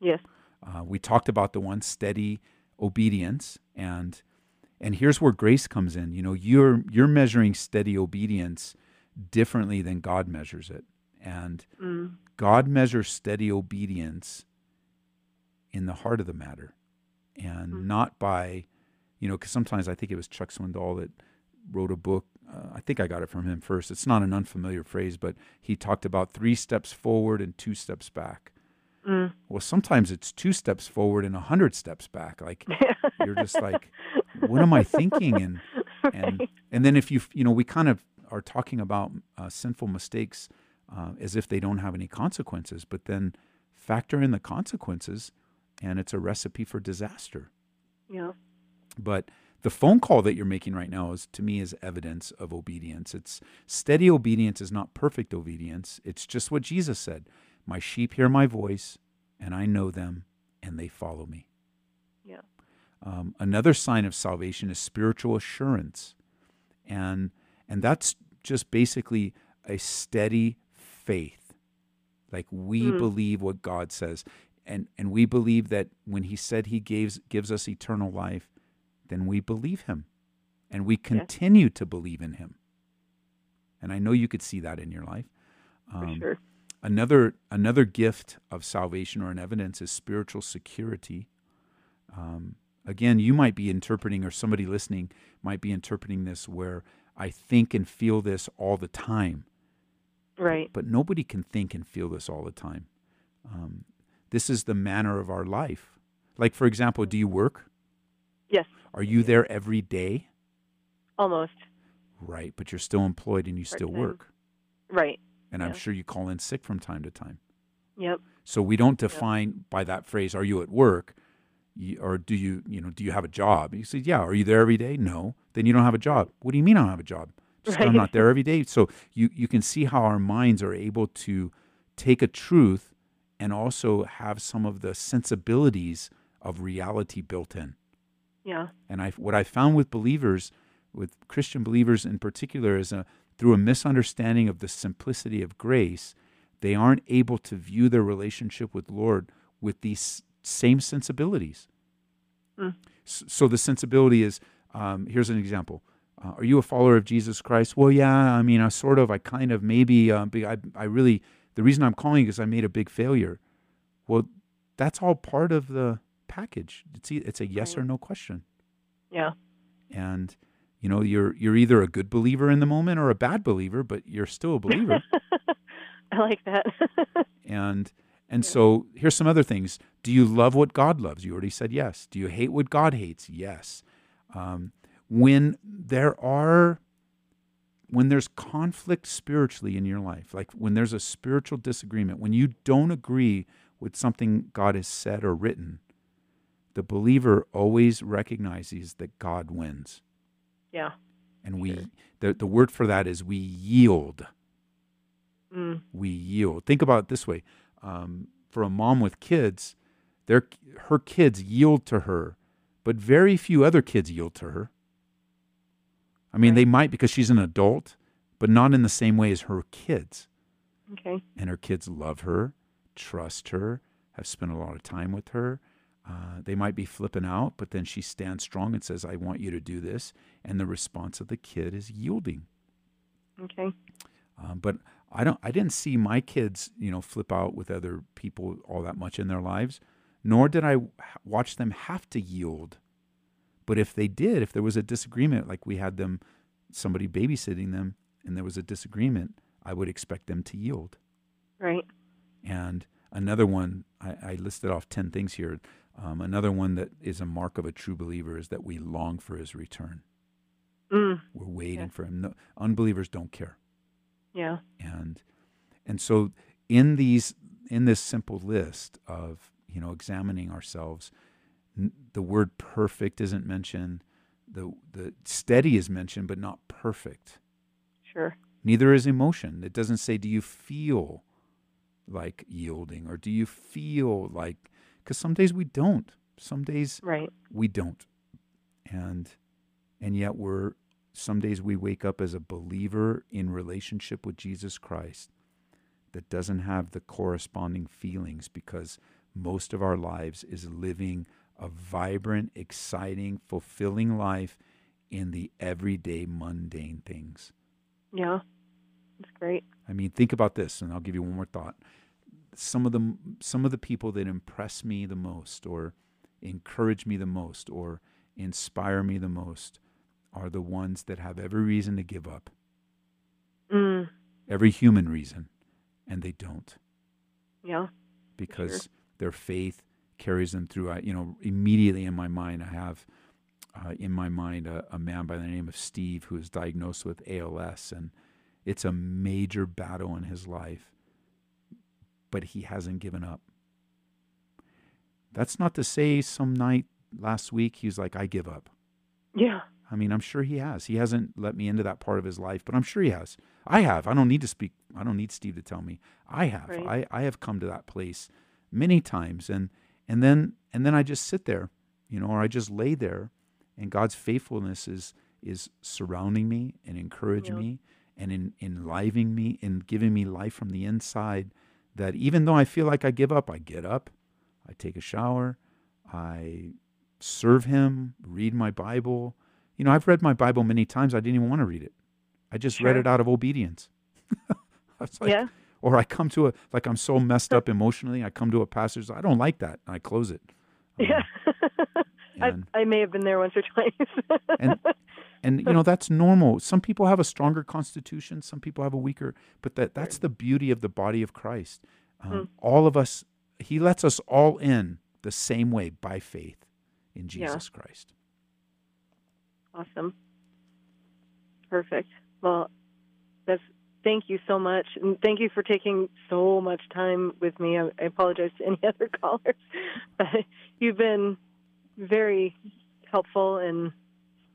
Yes. Uh, we talked about the one steady obedience, and and here's where grace comes in. You know, you're you're measuring steady obedience differently than God measures it, and Mm. God measures steady obedience in the heart of the matter, and Mhm. not by, you know, because sometimes I think it was Chuck Swindoll that wrote a book. Uh, I think I got it from him first. It's not an unfamiliar phrase, but he talked about three steps forward and two steps back. Mm. Well, sometimes it's two steps forward and a hundred steps back. Like you're just like, what am I thinking? And and and then if you you know we kind of are talking about uh, sinful mistakes uh, as if they don't have any consequences, but then factor in the consequences, and it's a recipe for disaster. yeah. But the phone call that you're making right now is to me is evidence of obedience. It's steady obedience is not perfect obedience. It's just what Jesus said. My sheep hear my voice, and I know them, and they follow me. Yeah. Um, another sign of salvation is spiritual assurance, and and that's just basically a steady faith. Like we Mm. believe what God says, and and we believe that when He said He gives gives us eternal life, then we believe Him, and we continue to believe in Him. And I know you could see that in your life. Um, sure. Another another gift of salvation or an evidence is spiritual security. Um, again, you might be interpreting, or somebody listening might be interpreting this where I think and feel this all the time, Right. but nobody can think and feel this all the time. Um, this is the manner of our life. Like, for example, do you work? Yes. Are you there every day? Almost. Right, but you're still employed and you still Part-time. work. Right. And I'm sure you call in sick from time to time. Yep. So we don't define by that phrase, are you at work? You- Or do you, you know, do you have a job? You say, yeah. Are you there every day? No. Then you don't have a job. What do you mean I don't have a job? Just 'cause I'm not there every day. So you, you can see how our minds are able to take a truth and also have some of the sensibilities of reality built in. Yeah. And I, what I found with believers, with Christian believers in particular, is a, through a misunderstanding of the simplicity of grace, they aren't able to view their relationship with Lord with these same sensibilities. Mm. So the sensibility is um, here's an example. Uh, are you a follower of Jesus Christ? Well, yeah. I mean, I sort of, I kind of, maybe. Uh, I, I really the reason I'm calling is I made a big failure. Well, that's all part of the package. It's it's a yes or no question. Yeah. And you know, you're you're either a good believer in the moment or a bad believer, but you're still a believer. I like that. and and so here's some other things. Do you love what God loves? You already said yes. Do you hate what God hates? Yes. Um, when there are when there's conflict spiritually in your life, like when there's a spiritual disagreement, when you don't agree with something God has said or written, the believer always recognizes that God wins. Yeah. And we the, the word for that is we yield. Mm. We yield. Think about it this way. Um, for a mom with kids, their her kids yield to her, but very few other kids yield to her. I mean, Right. they might because she's an adult, but not in the same way as her kids. Okay. and her kids love her, trust her, have spent a lot of time with her. Uh, they might be flipping out, but then she stands strong and says, I want you to do this. And the response of the kid is yielding. Okay. Um, but I don't. I didn't see my kids, you know, flip out with other people all that much in their lives, nor did I watch them have to yield. But if they did, if there was a disagreement, like we had them, somebody babysitting them, and there was a disagreement, I would expect them to yield. Right. And another one, I, I listed off 10 things here. Um, another one that is a mark of a true believer is that we long for his return. Mm. We're waiting Yeah. for him. No, unbelievers don't care. Yeah. And and so in these in this simple list of, you know, examining ourselves, n- the word perfect isn't mentioned. The the steady is mentioned but not perfect. Sure. Neither is emotion. It doesn't say, do you feel like yielding or do you feel like, because some days we don't. Some days Right. we don't. And, and yet we're, some days we wake up as a believer in relationship with Jesus Christ that doesn't have the corresponding feelings because most of our lives is living a vibrant, exciting, fulfilling life in the everyday mundane things. Yeah. That's great. I mean, think about this, and I'll give you one more thought. Some of the some of the people that impress me the most, or encourage me the most, or inspire me the most, are the ones that have every reason to give up, Mm. every human reason, and they don't Yeah. because their faith carries them through. I, you know, immediately in my mind, I have uh, in my mind a, a man by the name of Steve who is diagnosed with ALS, and it's a major battle in his life, but he hasn't given up. That's not to say some night last week he's like, I give up. Yeah. I mean, I'm sure he has. He hasn't let me into that part of his life, but I'm sure he has. I have. I don't need to speak. I don't need Steve to tell me. I have. Right. I, I have come to that place many times, and and then and then I just sit there, you know, or I just lay there, and God's faithfulness is is surrounding me and encouraging Yeah. me and in enlivening me and giving me life from the inside. That even though I feel like I give up, I get up, I take a shower, I serve Him, read my Bible. You know, I've read my Bible many times. I didn't even want to read it. I just read it out of obedience. Like, yeah. or I come to a like I'm so messed up emotionally. I come to a passage. I don't like that. And I close it. Um, Yeah. I, I may have been there once or twice. and and you know that's normal. Some people have a stronger constitution. Some people have a weaker. But that that's the beauty of the body of Christ. Um, Hmm. All of us. He lets us all in the same way by faith in Yeah. Jesus Christ. awesome. Perfect. Well, that's thank you so much, and thank you for taking so much time with me. I, I apologize to any other callers, but you've been very helpful, and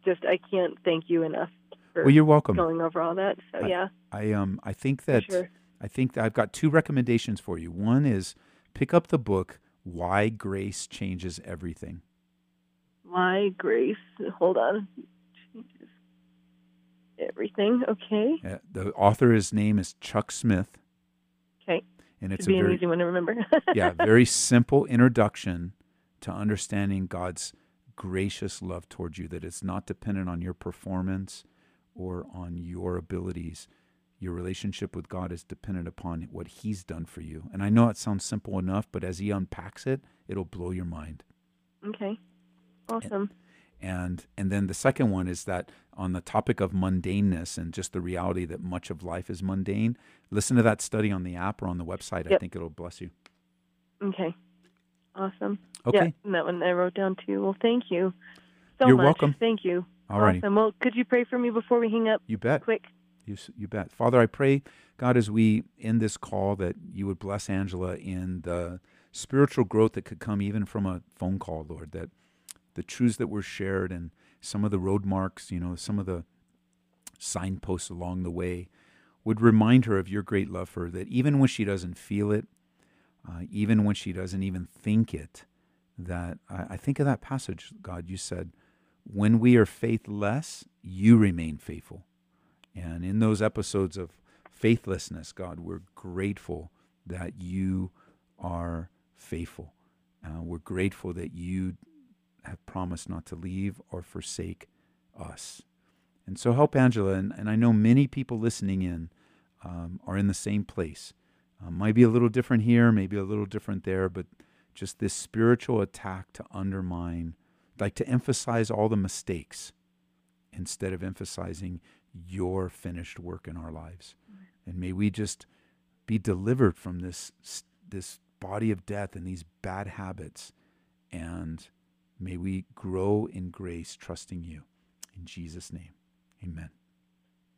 just I can't thank you enough for Well, you're welcome. going over all that. So I- yeah, I um I think that sure. I think that I've got two recommendations for you. One is pick up the book Why Grace Changes Everything. My grace. Hold on. Changes everything. Okay. Uh, the author his name is Chuck Smith Okay. and it's Should a very easy one to remember. yeah, very simple introduction to understanding God's gracious love towards you that it's not dependent on your performance or on your abilities. your relationship with God is dependent upon what He's done for you. And I know it sounds simple enough, but as He unpacks it, it'll blow your mind. Okay. Awesome. And and then the second one is that on the topic of mundaneness and just the reality that much of life is mundane, listen to that study on the app or on the website. I think it'll bless you. Okay. Awesome. Okay. Yeah, and that one I wrote down too. Well, thank you so You're much. welcome. Thank you. All righty. Awesome. Well, could you pray for me before we hang up? You bet. Quick. You, you bet. Father, I pray, God, as we end this call, that you would bless Angela in the spiritual growth that could come even from a phone call, Lord, that the truths that were shared and some of the road marks, you know, some of the signposts along the way would remind her of your great love for her, that even when she doesn't feel it, uh, even when she doesn't even think it, that I, I think of that passage, God, you said, when we are faithless, you remain faithful. And in those episodes of faithlessness, God, we're grateful that you are faithful. Uh, we're grateful that you have promised not to leave or forsake us. And so help Angela. And, and I know many people listening in um, are in the same place. Uh, might be a little different here, maybe a little different there, but just this spiritual attack to undermine, like to emphasize all the mistakes instead of emphasizing your finished work in our lives. And may we just be delivered from this this body of death and these bad habits and may we grow in grace trusting you in Jesus name. Amen.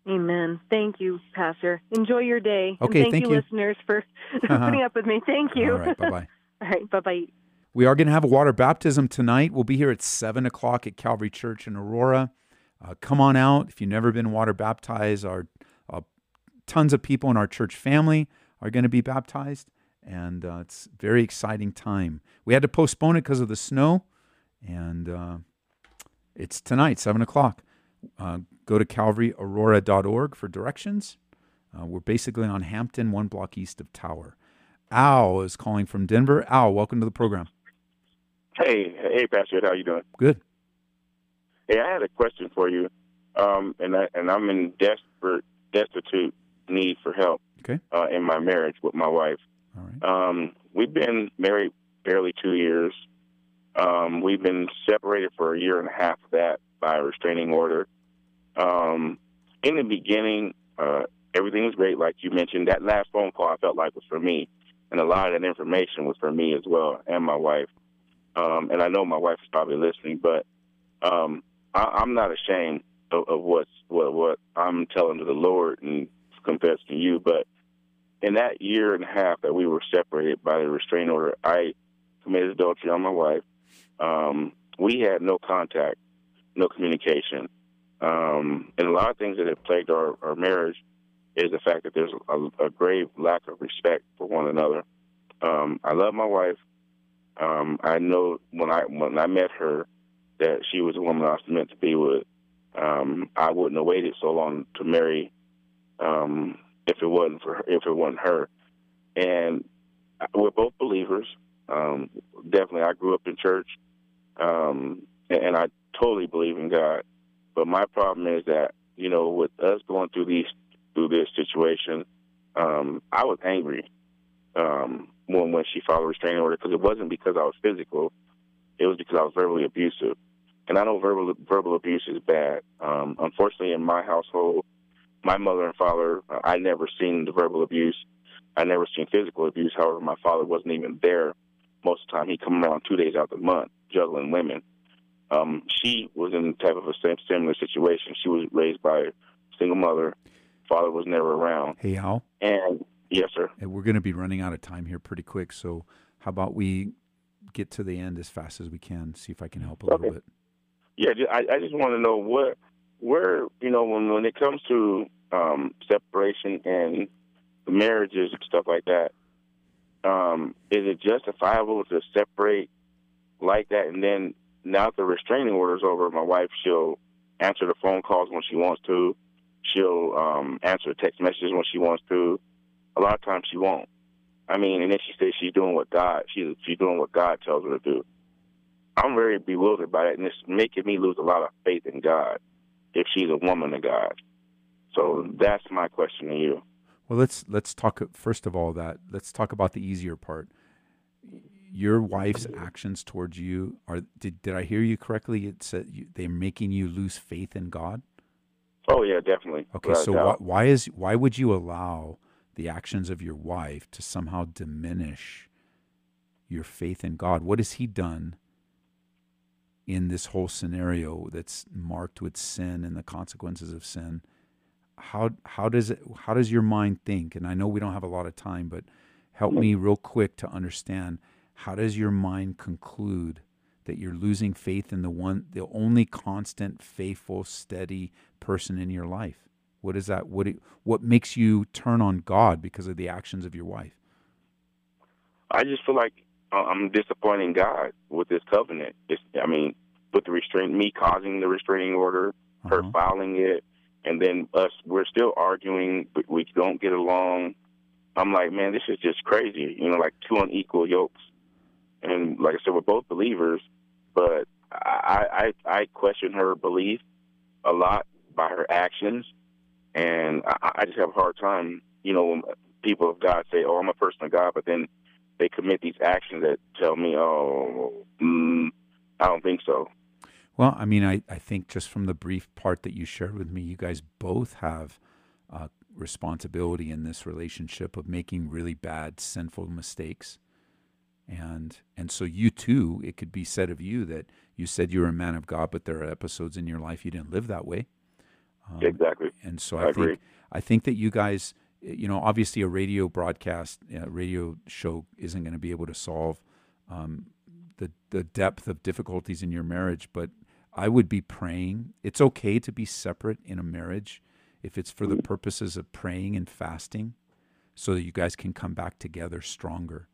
Amen. Thank you, Pastor. Enjoy your day. And Okay, thank, thank you, you. listeners, for putting up with me. Thank you. All right, bye-bye. All right, bye bye. We are going to have a water baptism tonight. We'll be here at 7 o'clock at Calvary Church in Aurora. Uh, come on out. If you've never been water baptized, our uh, tons of people in our church family are going to be baptized, and uh, it's a very exciting time. We had to postpone it because of the snow, and uh, it's tonight, 7 o'clock. Go to calvaryaurora.org for directions. Uh, we're basically on Hampden, one block east of Tower. Al is calling from Denver. Al, welcome to the program. Hey, hey, Pastor, how you doing? Good. Hey, I had a question for you, um, and I and I'm in desperate, destitute need for help. Okay. Uh, in my marriage with my wife, All right. um, we've been married barely two years. Um, we've been separated for a year and a half of that by a restraining order. Um, in the beginning, uh, everything was great, like you mentioned. That last phone call I felt like was for me, and a lot of that information was for me as well and my wife. Um, and I know my wife is probably listening, but um, I, I'm not ashamed of, of what's what what I'm telling to the Lord and confessing to you. But in that year and a half that we were separated by the restraining order, I committed adultery on my wife. Um, we had no contact, no communication, um, and a lot of things that have plagued our, our marriage is the fact that there's a, a grave lack of respect for one another. Um, I love my wife. Um, I know when I when I met her that she was a woman I was meant to be with. Um, I wouldn't have waited so long to marry um, if it wasn't for her, if it wasn't her. And we're both believers. Um, definitely, I grew up in church, um, and, and I totally believe in God. But my problem is that you know, with us going through these through this situation, um, I was angry um, when when she filed a restraining order because it wasn't because I was physical, it was because I was verbally abusive. And I know verbal verbal abuse is bad. Um, unfortunately, in my household, my mother and father, I never seen the verbal abuse. I never seen physical abuse. However, my father wasn't even there most of the time. He come around two days out of the month, juggling women. Um, she was in type of a sim- similar situation. She was raised by a single mother. Father was never around. Hey, Al, And yes, sir. uh, we're going to be running out of time here pretty quick. So, how about we get to the end as fast as we can? See if I can help a little bit. Yeah, I, I just want to know what, where you know, when when it comes to um, separation and marriages and stuff like that, um, is it justifiable to separate like that? And then now that the restraining order is over, my wife she'll answer the phone calls when she wants to. She'll um, answer the text messages when she wants to. A lot of times she won't. I mean, and then she says she's doing what God she's she's doing what God tells her to do. I'm very bewildered by it, and it's making me lose a lot of faith in God if she's a woman of God. So that's my question to you. Well, let's let's talk first of all that let's talk about the easier part. Your wife's actions towards you are did did I hear you correctly? It said you, they're making you lose faith in God. Oh yeah, definitely. Okay, so why, why is why would you allow the actions of your wife to somehow diminish your faith in God? What has He done in this whole scenario that's marked with sin and the consequences of sin? How how does it how does your mind think? And I know we don't have a lot of time, but help me real quick to understand how does your mind conclude that you're losing faith in the one the only constant faithful steady person in your life? What is that what it, what makes you turn on god because of the actions of your wife? I just feel like uh, i'm disappointing god with this covenant. It's, i mean with the restraint me causing the restraining order uh-huh. her filing it and then us we're still arguing but we don't get along. I'm like man this is just crazy you know like two unequal yokes and like I said, we're both believers, but I, I I question her belief a lot by her actions, and I, I just have a hard time. You know, when people of God say, "Oh, I'm a person of God," but then they commit these actions that tell me, "Oh, mm, I don't think so." Well, I mean, I, I think just from the brief part that you shared with me, you guys both have uh, responsibility in this relationship of making really bad, sinful mistakes and and so you too it could be said of you that you said you were a man of god but there are episodes in your life you didn't live that way um, exactly and so i, I think agree. i think that you guys you know obviously a radio broadcast a radio show isn't going to be able to solve um, the the depth of difficulties in your marriage but i would be praying it's okay to be separate in a marriage if it's for the mm-hmm. purposes of praying and fasting so that you guys can come back together stronger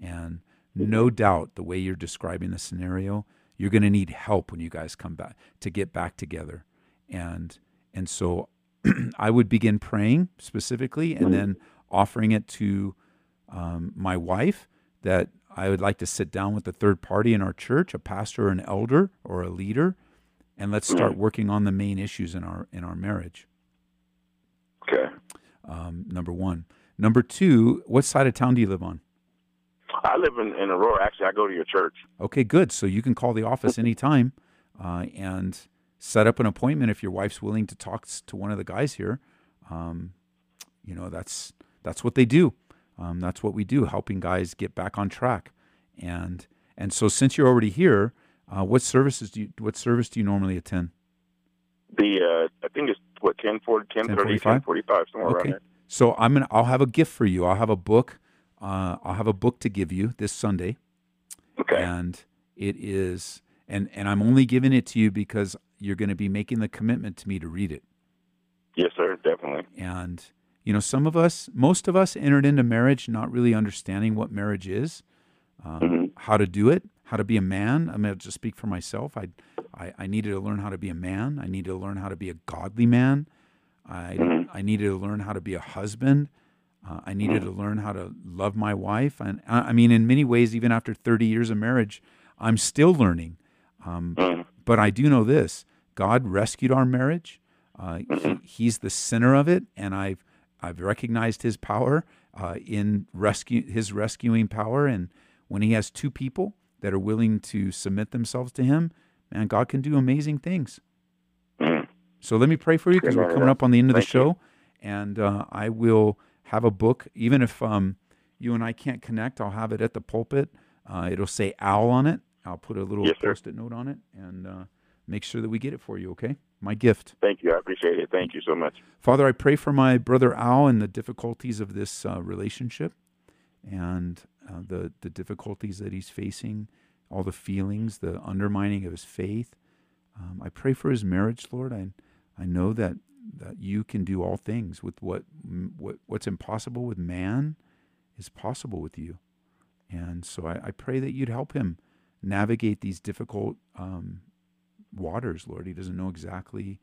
and no doubt, the way you're describing the scenario, you're going to need help when you guys come back to get back together. And and so I would begin praying specifically and then offering it to um, my wife that I would like to sit down with a third party in our church, a pastor, or an elder, or a leader, and let's start working on the main issues in our in our marriage. Okay. Um, number one. Number two, what side of town do you live on? I live in, in Aurora. Actually, I go to your church. Okay, good. So you can call the office anytime uh, and set up an appointment if your wife's willing to talk to one of the guys here. Um, you know, that's that's what they do. Um, that's what we do, helping guys get back on track. And and so since you're already here, uh, what services do you what service do you normally attend? The uh, I think it's what 10, 40, 10, 10 30, 10 45, somewhere okay. around there. So I'm gonna I'll have a gift for you. I'll have a book uh, I'll have a book to give you this Sunday. Okay. And it is, and and I'm only giving it to you because you're going to be making the commitment to me to read it. Yes, sir, definitely. And you know, some of us, most of us, entered into marriage not really understanding what marriage is, um, mm-hmm. how to do it, how to be a man. I'm going to just speak for myself. I, I, I, needed to learn how to be a man. I needed to learn how to be a godly man. I, mm-hmm. I needed to learn how to be a husband. Uh, I needed to learn how to love my wife. And I mean, in many ways, even after 30 years of marriage, I'm still learning. Um, mm-hmm. but I do know this God rescued our marriage. Uh, he, mm-hmm. he's the center of it, and I've I've recognized His power uh, in rescue His rescuing power. And when He has two people that are willing to submit themselves to Him, man, God can do amazing things. Mm-hmm. So let me pray for you because we're coming up on the end of the show, and uh, I will have a book. Even if um, you and I can't connect, I'll have it at the pulpit. Uh, it'll say OWL on it. I'll put a little yes, post-it note on it and uh, make sure that we get it for you. Okay, my gift. Thank you. I appreciate it. Thank you so much, Father. I pray for my brother Al and the difficulties of this uh, relationship, and uh, the the difficulties that he's facing, all the feelings, the undermining of his faith. Um, I pray for his marriage, Lord. I I know that that you can do all things with what, what what's impossible with man is possible with you. And so I, I pray that you'd help him navigate these difficult um, waters, Lord. He doesn't know exactly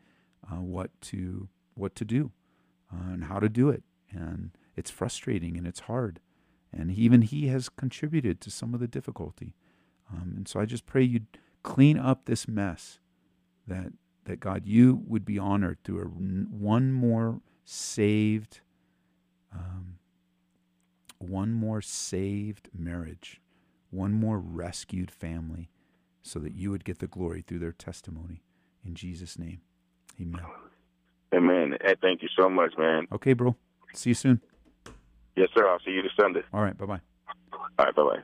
uh, what to what to do uh, and how to do it, and it's frustrating and it's hard. And even he has contributed to some of the difficulty. Um, and so I just pray you'd clean up this mess that that God, you would be honored through a, one more saved, um, one more saved marriage, one more rescued family, so that you would get the glory through their testimony. In Jesus' name, amen. Amen. Hey, thank you so much, man. Okay, bro. See you soon. Yes, sir. I'll see you this Sunday. All right. Bye bye. All right. Bye bye.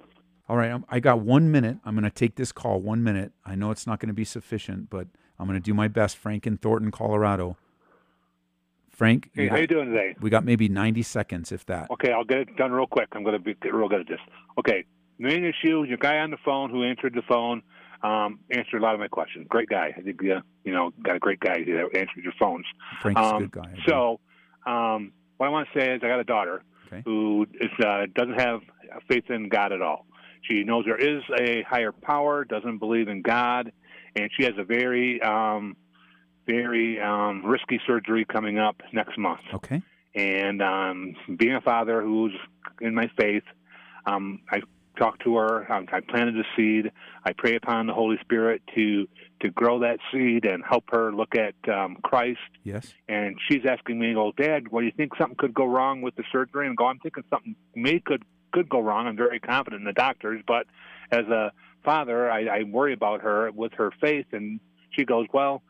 All right. I got one minute. I'm going to take this call one minute. I know it's not going to be sufficient, but I'm going to do my best. Frank in Thornton, Colorado. Frank, Hey, we how got- you doing today? We got maybe 90 seconds, if that. Okay, I'll get it done real quick. I'm going to be get real good at this. Okay, main issue: your guy on the phone who answered the phone um, answered a lot of my questions. Great guy. I think uh, you know got a great guy that answered your phones. Frank's a Um, good guy. So, um, what I want to say is, I got a daughter Okay. who is, uh, doesn't have faith in God at all. She knows there is a higher power, doesn't believe in God, and she has a very, um, very um, risky surgery coming up next month. Okay. And um, being a father who's in my faith, um, I talked to her. Um, I planted a seed. I pray upon the Holy Spirit to to grow that seed and help her look at um, Christ Yes. and she's asking me, "Well, Dad, what do you think something could go wrong with the surgery?" And go, "I'm thinking something may could could go wrong. I'm very confident in the doctors, but as a father, I, I worry about her with her faith." And she goes, "Well,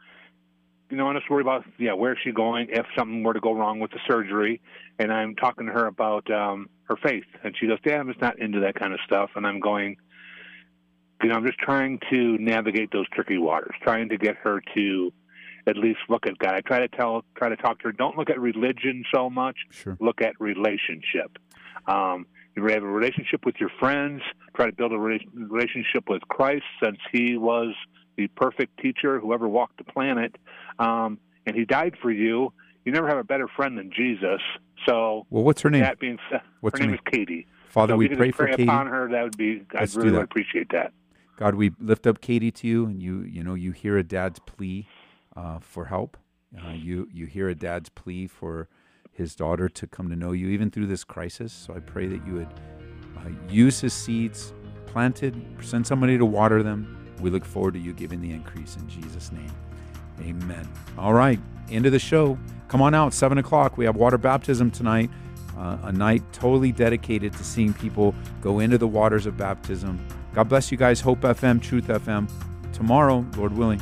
you know, I'm just worried about yeah, where's she going if something were to go wrong with the surgery?" And I'm talking to her about um, her faith, and she goes, "Dad, I'm just not into that kind of stuff." And I'm going. You know, I'm just trying to navigate those tricky waters, trying to get her to at least look at God. I try to tell, try to talk to her. Don't look at religion so much. Sure. Look at relationship. Um, you have a relationship with your friends. Try to build a rela- relationship with Christ, since He was the perfect teacher who ever walked the planet, um, and He died for you. You never have a better friend than Jesus. So, Well, what's her name? that being said, What's her her name is Katie. Father, so we pray for pray Katie. upon her. That would be. Let's I'd really that. appreciate that. God, we lift up Katie to you, and you, you know, you hear a dad's plea uh, for help. Uh, you, you hear a dad's plea for his daughter to come to know you, even through this crisis. So I pray that you would uh, use his seeds planted, send somebody to water them. We look forward to you giving the increase in Jesus' name. Amen. All right, end of the show. Come on out, seven o'clock. We have water baptism tonight. Uh, a night totally dedicated to seeing people go into the waters of baptism. God bless you guys. Hope FM, Truth FM. Tomorrow, Lord willing.